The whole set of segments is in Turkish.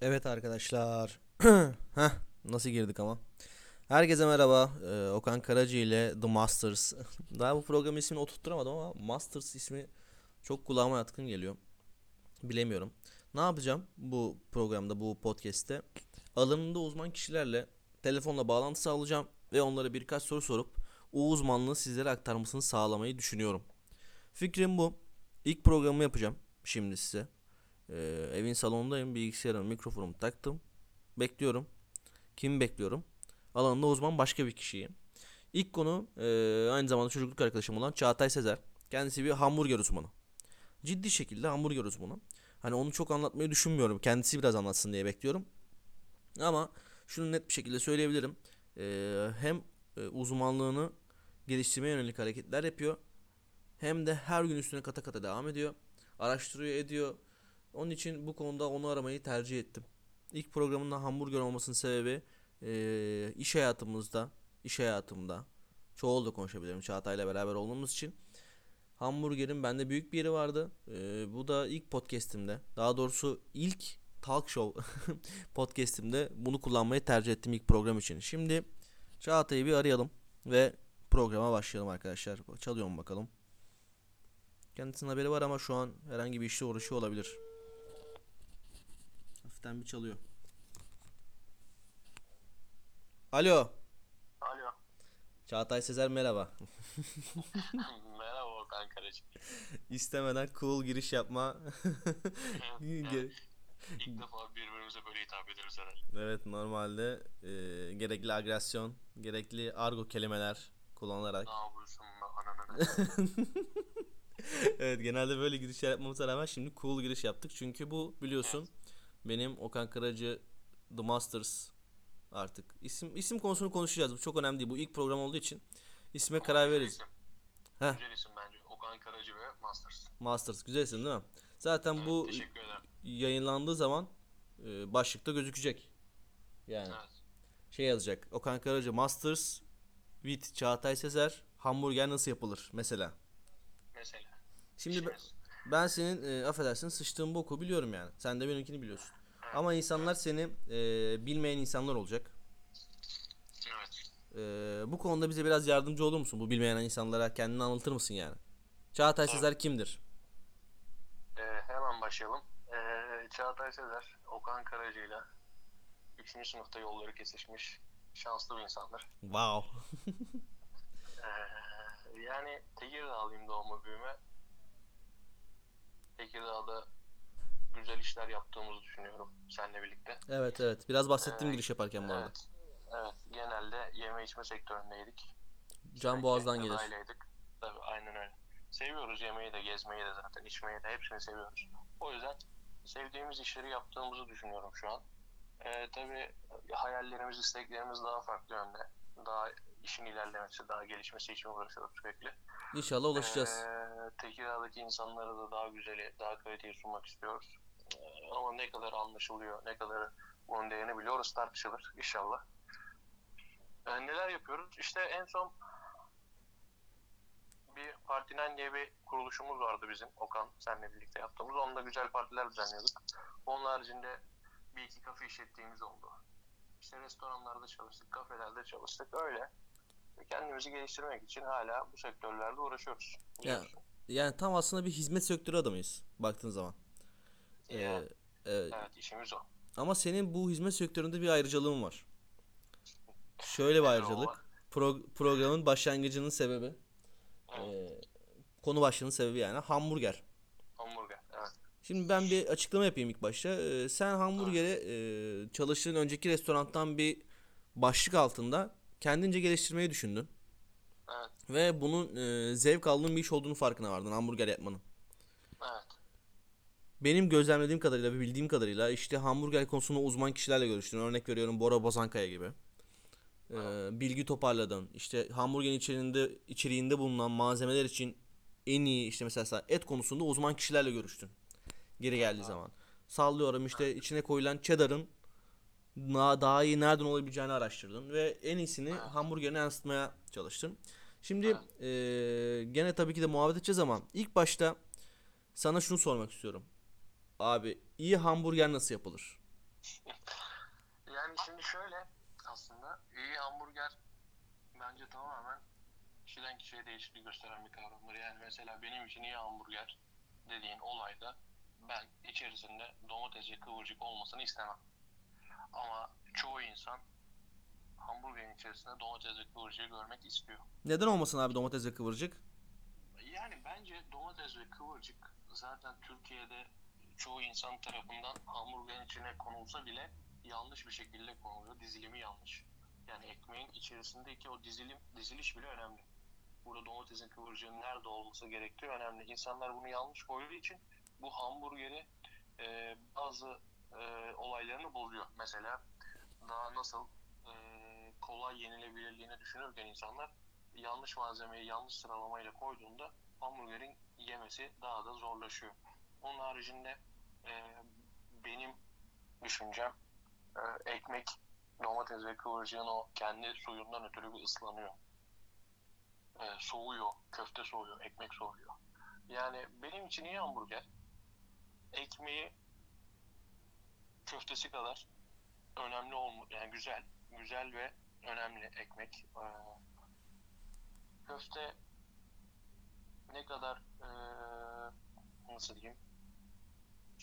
Evet arkadaşlar. Heh, nasıl girdik ama? Herkese merhaba. Ee, Okan Karacı ile The Masters. Daha bu program ismini oturtturamadım ama Masters ismi çok kulağıma yatkın geliyor. Bilemiyorum. Ne yapacağım bu programda, bu podcast'te? Alanında uzman kişilerle telefonla bağlantı sağlayacağım ve onlara birkaç soru sorup o uzmanlığı sizlere aktarmasını sağlamayı düşünüyorum. Fikrim bu. İlk programı yapacağım şimdi size. Ee, evin salonundayım. Bilgisayarım, mikrofonumu taktım. Bekliyorum. Kimi bekliyorum? Alanında uzman başka bir kişiyi. İlk konu e, aynı zamanda çocukluk arkadaşım olan Çağatay Sezer. Kendisi bir hamburger uzmanı. Ciddi şekilde hamburger uzmanı. Hani onu çok anlatmayı düşünmüyorum. Kendisi biraz anlatsın diye bekliyorum. Ama şunu net bir şekilde söyleyebilirim. Ee, hem e, uzmanlığını geliştirmeye yönelik hareketler yapıyor. Hem de her gün üstüne kata kata devam ediyor. Araştırıyor, ediyor. Onun için bu konuda onu aramayı tercih ettim. İlk programında hamburger olmasının sebebi eee, iş hayatımızda, iş hayatımda çoğul da konuşabilirim Çağatay'la beraber olduğumuz için. Hamburgerin bende büyük bir yeri vardı. Eee, bu da ilk podcast'imde. Daha doğrusu ilk talk show podcast'imde bunu kullanmayı tercih ettim ilk program için. Şimdi Çağatay'ı bir arayalım ve programa başlayalım arkadaşlar. Çalıyorum bakalım. Kendisinin haberi var ama şu an herhangi bir işle uğraşıyor olabilir. Hafiften bir çalıyor. Alo. Alo. Çağatay Sezer merhaba. Merhaba Okan Karacı. İstemeden cool giriş yapma. İlk defa birbirimize böyle hitap ediyoruz herhalde. evet normalde e, gerekli agresyon, gerekli argo kelimeler kullanarak. Ne yapıyorsun be ananı? evet genelde böyle girişler yapmamıza rağmen şimdi cool giriş yaptık. Çünkü bu biliyorsun benim Okan Karacı The Masters artık. isim isim konusunu konuşacağız. Bu çok önemli değil. Bu ilk program olduğu için isme karar veririz. Heh. Güzel isim bence. Okan Karacı ve Masters. Masters güzelsin değil mi? Zaten bu Teşekkür ederim. yayınlandığı zaman e, başlıkta gözükecek. Yani Evet. şey yazacak. Okan Karacı Masters with Çağatay Sezer hamburger nasıl yapılır mesela. Mesela. Şimdi ben. Ben senin e, affedersin sıçtığın boku biliyorum yani. Sen de benimkini biliyorsun. Ama insanlar seni e, bilmeyen insanlar olacak. Evet. E, bu konuda bize biraz yardımcı olur musun? Bu bilmeyen insanlara kendini anlatır mısın yani? Çağatay Sezer kimdir? Ee, hemen başlayalım. Ee, Çağatay Sezer, Okan Karacı ile 3. sınıfta yolları kesişmiş şanslı bir insandır. Wow. Ee, yani Tekirdağlıyım doğma büyüme. Tekirdağ'da güzel işler yaptığımızı düşünüyorum seninle birlikte. Evet evet. Biraz bahsettim Ee, giriş yaparken bu arada. Evet. Genelde yeme içme sektöründeydik. Can Boğaz'dan gelir. Gıdaylaydık. Tabii aynen öyle. Seviyoruz yemeği de, gezmeyi de zaten, içmeyi de hepsini seviyoruz. O yüzden sevdiğimiz işleri yaptığımızı düşünüyorum şu an. Ee, tabii hayallerimiz, isteklerimiz daha farklı yönde. Daha işin ilerlemesi, daha gelişmesi için uğraşıyoruz sürekli. İnşallah ulaşacağız. Ee, Tekirdağ'daki insanlara da daha güzeli, daha kaliteyi sunmak istiyoruz. Ama ne kadar anlaşılıyor, ne kadar bunun değerini biliyoruz tartışılır inşallah. Ee, neler yapıyoruz? İşte en son bir Partinen diye bir kuruluşumuz vardı bizim. Okan senle birlikte yaptığımız. Onda güzel partiler düzenliyorduk. Onun haricinde bir iki kafe işlettiğimiz oldu. İşte restoranlarda çalıştık, kafelerde çalıştık. Öyle. Kendimizi geliştirmek için hala bu sektörlerde uğraşıyoruz. biliyorsun. Yani tam aslında bir hizmet sektörü adamıyız baktığın zaman. Ee, Yani, evet. evet işimiz o. Ama senin bu hizmet sektöründe bir ayrıcalığın var. Şöyle bir o? ayrıcalık. Pro- programın başlangıcının sebebi, Evet, ee, konu başlığının sebebi yani hamburger. hamburger. Evet. Şimdi ben bir açıklama yapayım ilk başta. Ee, sen hamburgeri ee, çalıştığın önceki restorandan bir başlık altında kendince geliştirmeyi düşündün. Evet. Ve bunun ee, zevk aldığın bir iş olduğunu farkına vardın hamburger yapmanın. Evet. Benim gözlemlediğim kadarıyla ve bildiğim kadarıyla işte hamburger konusunda uzman kişilerle görüştün. Örnek veriyorum Bora Bozankaya gibi. Ee, bilgi toparladın. İşte hamburgerin içeriğinde, içeriğinde bulunan malzemeler için en iyi işte mesela et konusunda uzman kişilerle görüştün. Geri geldiği zaman. Sallıyorum işte içine koyulan cheddar'ın daha iyi nereden olabileceğini araştırdın ve en iyisini hamburgerine yansıtmaya çalıştın. Şimdi eee, gene tabii ki de muhabbet edeceğiz ama ilk başta sana şunu sormak istiyorum. Abi iyi hamburger nasıl yapılır? Yani şimdi şöyle aslında iyi hamburger bence tamamen kişiden kişiye değişiklik gösteren bir kavramdır. Yani mesela benim için iyi hamburger dediğin olayda ben içerisinde domates ve kıvırcık olmasını istemem. Ama çoğu insan hamburgerin içerisinde domates ve kıvırcığı görmek istiyor. Neden olmasın abi domates ve kıvırcık? Yani bence domates ve kıvırcık zaten Türkiye'de çoğu insan tarafından hamburgerin içine konulsa bile yanlış bir şekilde konuluyor. Dizilimi yanlış. Yani ekmeğin içerisindeki o dizilim, diziliş bile önemli. Burada domatesin kıvırcığın nerede olması gerektiği önemli. İnsanlar bunu yanlış koyduğu için bu hamburgeri e, bazı e, olaylarını bozuyor. Mesela daha nasıl e, kolay yenilebilirliğini düşünürken insanlar yanlış malzemeyi yanlış sıralamayla koyduğunda hamburgerin yemesi daha da zorlaşıyor. Onun haricinde e, benim düşüncem e, ekmek domates ve kıvırcığın o kendi suyundan ötürü bir ıslanıyor. E, soğuyor, köfte soğuyor, ekmek soğuyor. Yani benim için iyi hamburger ekmeği köftesi kadar önemli olmu yani güzel, güzel ve önemli ekmek. E, köfte ne kadar eee, nasıl diyeyim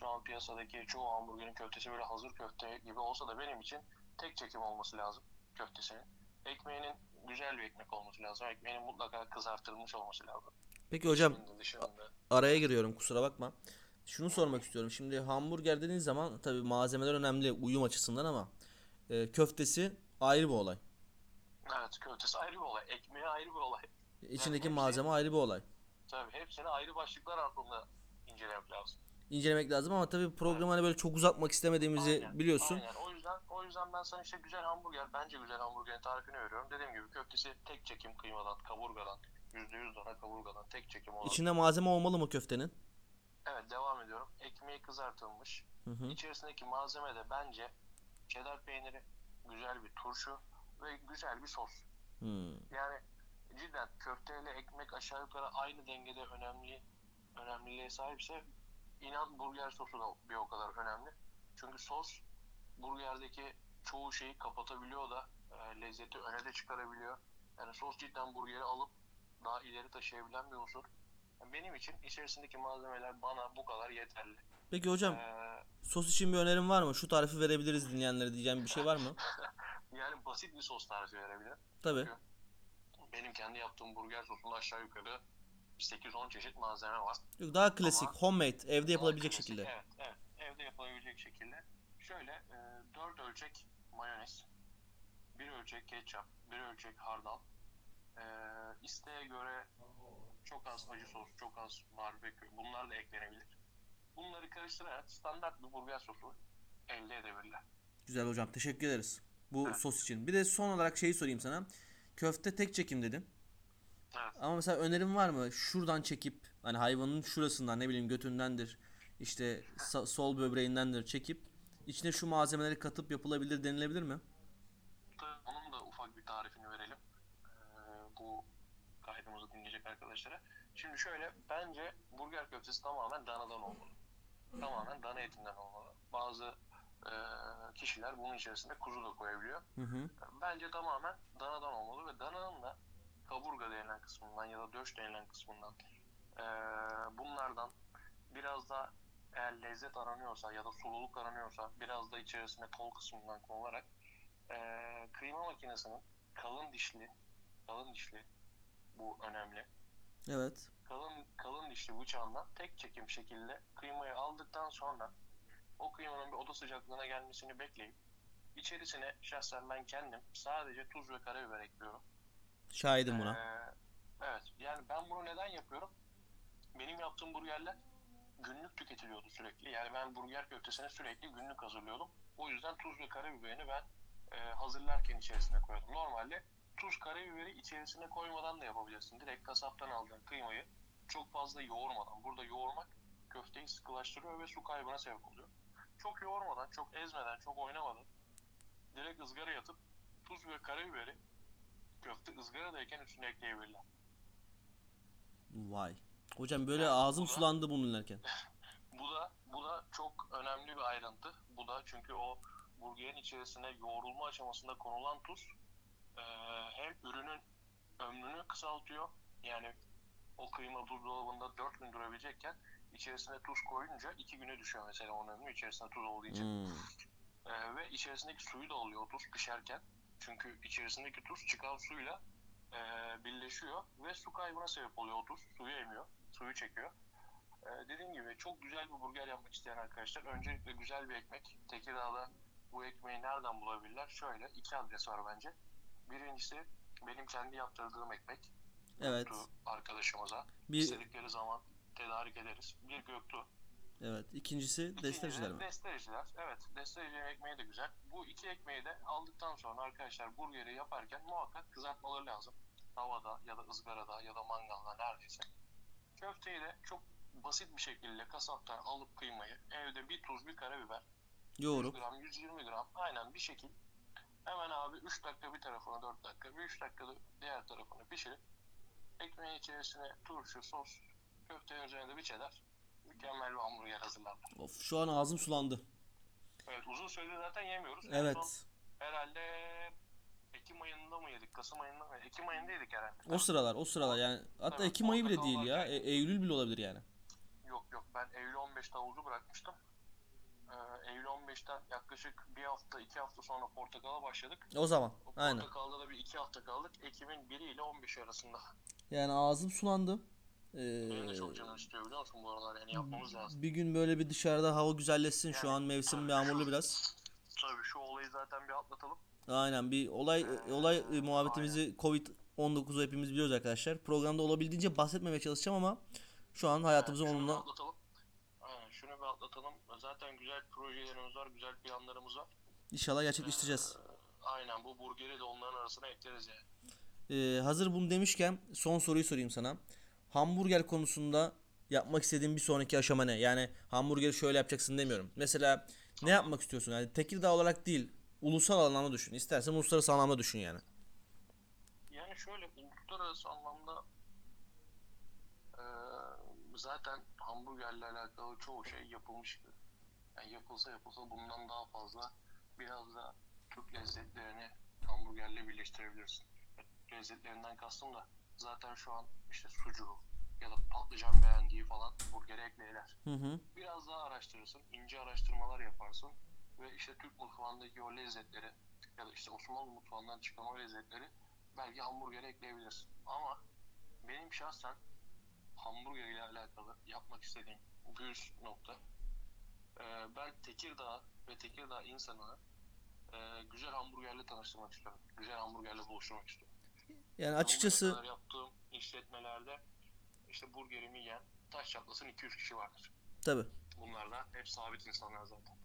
şu an piyasadaki çoğu hamburgerin köftesi böyle hazır köfte gibi olsa da benim için tek çekim olması lazım köftesinin. Ekmeğinin güzel bir ekmek olması lazım. Ekmeğinin mutlaka kızartılmış olması lazım. Peki hocam araya giriyorum kusura bakma. Şunu sormak istiyorum. Şimdi hamburger dediğin zaman tabii malzemeler önemli uyum açısından ama e, köftesi ayrı bir olay. Evet köftesi ayrı bir olay. Ekmeği ayrı bir olay. İçindeki hepsi- malzeme ayrı bir olay. Tabii hepsini ayrı başlıklar altında incelemek lazım. İncelemek lazım ama tabii programı hani böyle çok uzatmak istemediğimizi Aynen, biliyorsun. Aynen. O yüzden o yüzden ben sana işte güzel hamburger, bence güzel hamburgerin tarifini veriyorum. Dediğim gibi köftesi tek çekim kıymadan, kaburgadan, %100 dana kaburgadan tek çekim olan. İçinde malzeme olmalı mı köftenin? Evet devam ediyorum. Ekmeği kızartılmış. Hı hı. İçerisindeki malzeme de bence cheddar peyniri, güzel bir turşu ve güzel bir sos. Hmm. Yani cidden köfteyle ekmek aşağı yukarı aynı dengede önemli önemliliğe sahipse inan burger sosu da bir o kadar önemli. Çünkü sos burgerdeki çoğu şeyi kapatabiliyor da e, lezzeti öne de çıkarabiliyor. Yani sos cidden burgeri alıp daha ileri taşıyabilen bir unsur. Yani benim için içerisindeki malzemeler bana bu kadar yeterli. Peki hocam Ee, sos için bir önerin var mı? Şu tarifi verebiliriz dinleyenlere diyeceğim bir şey var mı? yani basit bir sos tarifi verebilirim. Tabii. Benim kendi yaptığım burger sosunda aşağı yukarı 8-10 çeşit malzeme var. Daha klasik, Ama- homemade, evde yapılabilecek Klasik, şekilde. Evet, evet. Evde yapılabilecek şekilde. Şöyle e, 4 ölçek mayonez, 1 ölçek ketçap, 1 ölçek hardal. E, isteğe göre çok az acı sos, çok az barbekü bunlar da eklenebilir. Bunları karıştırarak standart bir burger sosu elde edebilirler. Güzel hocam, teşekkür ederiz bu Evet. sos için. Bir de son olarak şeyi sorayım sana. Köfte tek çekim dedin. Ama mesela önerin var mı? Şuradan çekip hani hayvanın şurasından ne bileyim götündendir. işte sol böbreğindendir çekip içine şu malzemeleri katıp yapılabilir denilebilir mi? Onun da ufak bir tarifini verelim. Ee, bu kaydımızı dinleyecek arkadaşlara. Şimdi şöyle bence burger köftesi tamamen danadan olmalı. Tamamen dana etinden olmalı. Bazı e, kişiler bunun içerisinde kuzu da koyabiliyor. Hı hı. Bence tamamen danadan olmalı ve dananın da kaburga denilen kısmından ya da döş denilen kısmından e, bunlardan biraz da eğer lezzet aranıyorsa ya da sululuk aranıyorsa biraz da içerisine kol kısmından konularak e, kıyma makinesinin kalın dişli kalın dişli bu önemli Evet. kalın kalın dişli bıçağından tek çekim şekilde kıymayı aldıktan sonra o kıymanın bir oda sıcaklığına gelmesini bekleyip içerisine şahsen ben kendim sadece tuz ve karabiber ekliyorum. Şahidim buna. Ee, evet yani ben bunu neden yapıyorum? Benim yaptığım burgerler günlük tüketiliyordu sürekli. Yani ben burger köftesini sürekli günlük hazırlıyordum. O yüzden tuz ve karabiberini ben e, hazırlarken içerisine koyuyordum. Normalde tuz karabiberi içerisine koymadan da yapabilirsin. Direkt kasaptan aldığın kıymayı çok fazla yoğurmadan. Burada yoğurmak köfteyi sıkılaştırıyor ve su kaybına sebep oluyor. Çok yoğurmadan, çok ezmeden, çok oynamadan direkt ızgara yatıp tuz ve karabiberi köfte ızgaradayken üstüne ekleyebilirler. Vay. Hocam böyle Evet, ağzım bu da- sulandı bunu dinlerken. Bu da bu da çok önemli bir ayrıntı. Bu da çünkü o burgerin içerisine yoğrulma aşamasında konulan tuz e, hem ürünün ömrünü kısaltıyor. Yani o kıyma buzdolabında 4 gün durabilecekken içerisine tuz koyunca 2 güne düşüyor mesela onun ömrü içerisinde tuz olduğu için. Hmm. Ee, ve içerisindeki suyu da alıyor o tuz pişerken. Çünkü içerisindeki tuz çıkan suyla e, birleşiyor ve su kaybına sebep oluyor o tuz. Suyu emiyor, suyu çekiyor. Ee, dediğim gibi çok güzel bir burger yapmak isteyen arkadaşlar öncelikle güzel bir ekmek. Tekirdağ'da bu ekmeği nereden bulabilirler? Şöyle iki adres var bence. Birincisi benim kendi yaptırdığım ekmek. Evet. Göktuğ arkadaşımıza. Bir istedikleri zaman tedarik ederiz. Bir Göktuğ. Evet. İkincisi desteciler İkincisi mi? Desteciler. Evet. Destecilerin ekmeği de güzel. Bu iki ekmeği de aldıktan sonra arkadaşlar burgeri yaparken muhakkak kızartmaları lazım. Tavada ya da ızgarada ya da mangalda neredeyse. Köfteyi de çok basit bir şekilde kasaptan alıp kıymayı evde bir tuz bir karabiber 100 Yoğurup. gram 120 gram aynen bir şekil hemen abi 3 dakika bir tarafını 4 dakika bir 3 dakika da diğer tarafını pişirip ekmeğin içerisine turşu sos köftenin üzerine de bir çedar mükemmel bir hamburger hazırlarlar. Of şu an ağzım sulandı. Evet uzun süredir zaten yemiyoruz. En son Evet. herhalde Ekim ayında mı yedik? Kasım ayında mı? Ekim ayında yedik herhalde. O sıralar, o sıralar yani. Hatta Evet, Ekim ayı bile değil ya. E- Eylül bile olabilir yani. Yok yok ben Eylül 15'te havuzu bırakmıştım. Ee, Eylül 15'ten yaklaşık bir hafta iki hafta sonra portakala başladık. O zaman. O Aynen. portakalda da bir iki hafta kaldık. Ekim'in 1 ile 15 arasında. Yani ağzım sulandı. Ee, Benim de çok canım istiyor biliyor musun bu aralar yani yapmamız lazım. bir gün böyle bir dışarıda hava güzelleşsin. Şu Yani, an mevsim tabii. yağmurlu biraz. Tabii şu olayı zaten bir atlatalım. Aynen bir olay Ee, olay e, muhabbetimizi Covid-19'u hepimiz biliyoruz arkadaşlar. Programda olabildiğince bahsetmemeye çalışacağım ama şu an hayatımızı Yani onunla atlatalım. Aynen şunu bir atlatalım. Zaten güzel projelerimiz var, güzel planlarımız var. inşallah gerçekleştireceğiz. Aynen bu burgeri de onların arasına ekleriz yani. Ee, hazır bunu demişken son soruyu sorayım sana. Hamburger konusunda yapmak istediğin bir sonraki aşama ne? Yani hamburgeri şöyle yapacaksın demiyorum. Mesela ne yapmak istiyorsun? Yani Tekirdağ olarak değil, ulusal anlamda düşün. İstersen uluslararası anlamda düşün yani. Yani şöyle uluslararası anlamda zaten hamburgerle alakalı çoğu şey yapılmış. Yani yapılsa yapılsa bundan daha fazla biraz da Türk lezzetlerini hamburgerle birleştirebilirsin. Lezzetlerinden kastım da zaten şu an işte sucuğu ya da patlıcan beğendiği falan burgere ekleyeler. Hı hı. biraz daha araştırırsın, ince araştırmalar yaparsın ve işte Türk mutfağındaki o lezzetleri ya da işte Osmanlı mutfağından çıkan o lezzetleri belki hamburgere ekleyebilirsin. Ama benim şahsen hamburger ile alakalı yapmak istediğim bir nokta e, ben Tekirdağ ve Tekirdağ insanını e, güzel hamburgerle tanıştırmak istiyorum. Güzel hamburgerle buluşturmak istiyorum. Yani açıkçası kadar yaptığım işletmelerde işte burgerimi yiyen taş çatlasın 200 kişi vardır. tabi. Bunlar da hep sabit insanlar zaten.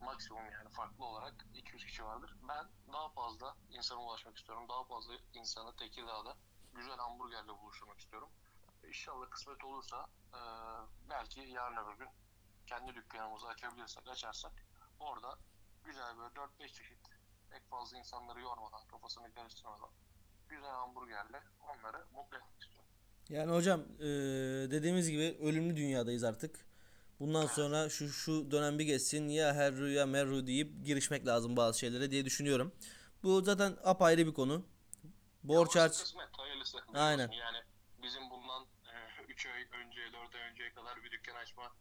Maksimum yani farklı olarak 200 kişi vardır. Ben daha fazla insana ulaşmak istiyorum. Daha fazla insanı Tekirdağ'da güzel hamburgerle buluşturmak istiyorum. İnşallah kısmet olursa eee, belki yarın öbür gün kendi dükkanımızı açabilirsek, açarsak orada güzel böyle 4-5 çeşit pek fazla insanları yormadan, kafasını karıştırmadan güzel hamburgerle onları mutlu etmek istiyorum. Yani hocam eee, dediğimiz gibi ölümlü dünyadayız artık. Bundan sonra şu şu dönem bir geçsin ya herru ya merru deyip girişmek lazım bazı şeylere diye düşünüyorum. Bu zaten apayrı bir konu. Borç harç kısmet, hayırlısı. Aynen. Yani bizim bundan 3 ay önce, 4 ay önceye kadar bir dükkan açma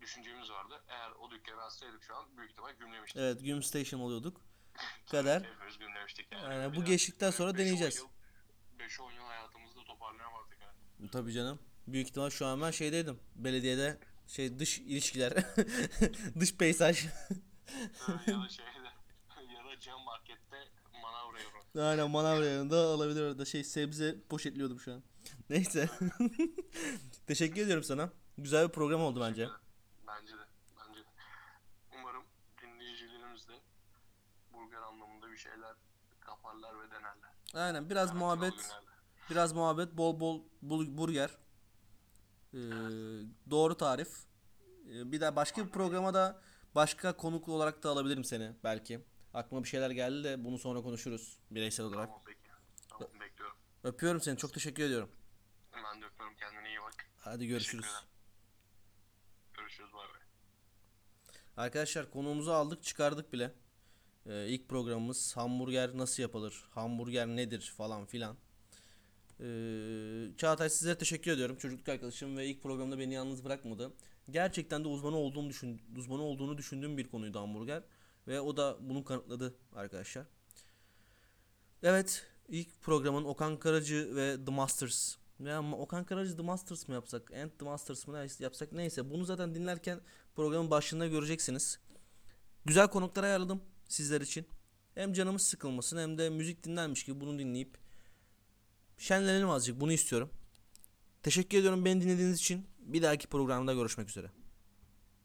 düşüncemiz vardı. Eğer o dükkanı açsaydık şu an büyük ihtimal gümlemiştik. evet Güm Station oluyorduk. Kadar. Yani. Bu geçtikten sonra 5-10 deneyeceğiz. yıl- 5-10 yıl hayatımızda toparlayamazdık yani. Tabii canım. Büyük ihtimal şu an ben şeydeydim. Belediyede şey dış ilişkiler, dış peyzaj. ya da şeyde ya da cam markette manavra yapıyor. Aynen manavra yanında olabilir orada şey sebze poşetliyordum şu an. Neyse. Teşekkür ediyorum sana. Güzel bir program oldu bence. Bence de. Umarım dinleyicilerimiz de burger anlamında bir şeyler kaparlar ve denerler. Aynen biraz Yardımcı muhabbet, biraz muhabbet, bol bol burger. Ee, doğru tarif. Ee, bir daha başka bir programa da başka konuk olarak da alabilirim seni belki. Aklıma bir şeyler geldi de bunu sonra konuşuruz bireysel olarak. Tamam peki. Tamam bekliyorum. Öpüyorum seni. Çok teşekkür ediyorum. Ben de öpüyorum kendine iyi bak. Hadi görüşürüz. Görüşürüz bay bay. Arkadaşlar konuğumuzu aldık çıkardık bile. Ee, ilk programımız hamburger nasıl yapılır? Hamburger nedir falan filan. Ee, Çağatay size teşekkür ediyorum. Çocukluk arkadaşım ve ilk programda beni yalnız bırakmadı. Gerçekten de uzmanı olduğum düşün, uzmanı olduğunu düşündüğüm bir konuydu hamburger ve o da bunu kanıtladı arkadaşlar. Evet, ilk programın Okan Karacı ve The Masters. Ya ama Okan Karacı The Masters mı yapsak? And The Masters mı yapsak? Neyse bunu zaten dinlerken programın başında göreceksiniz. Güzel konuklar ayarladım sizler için. Hem canımız sıkılmasın hem de müzik dinlermiş gibi bunu dinleyip şenlenelim azıcık bunu istiyorum. Teşekkür ediyorum beni dinlediğiniz için. Bir dahaki programda görüşmek üzere.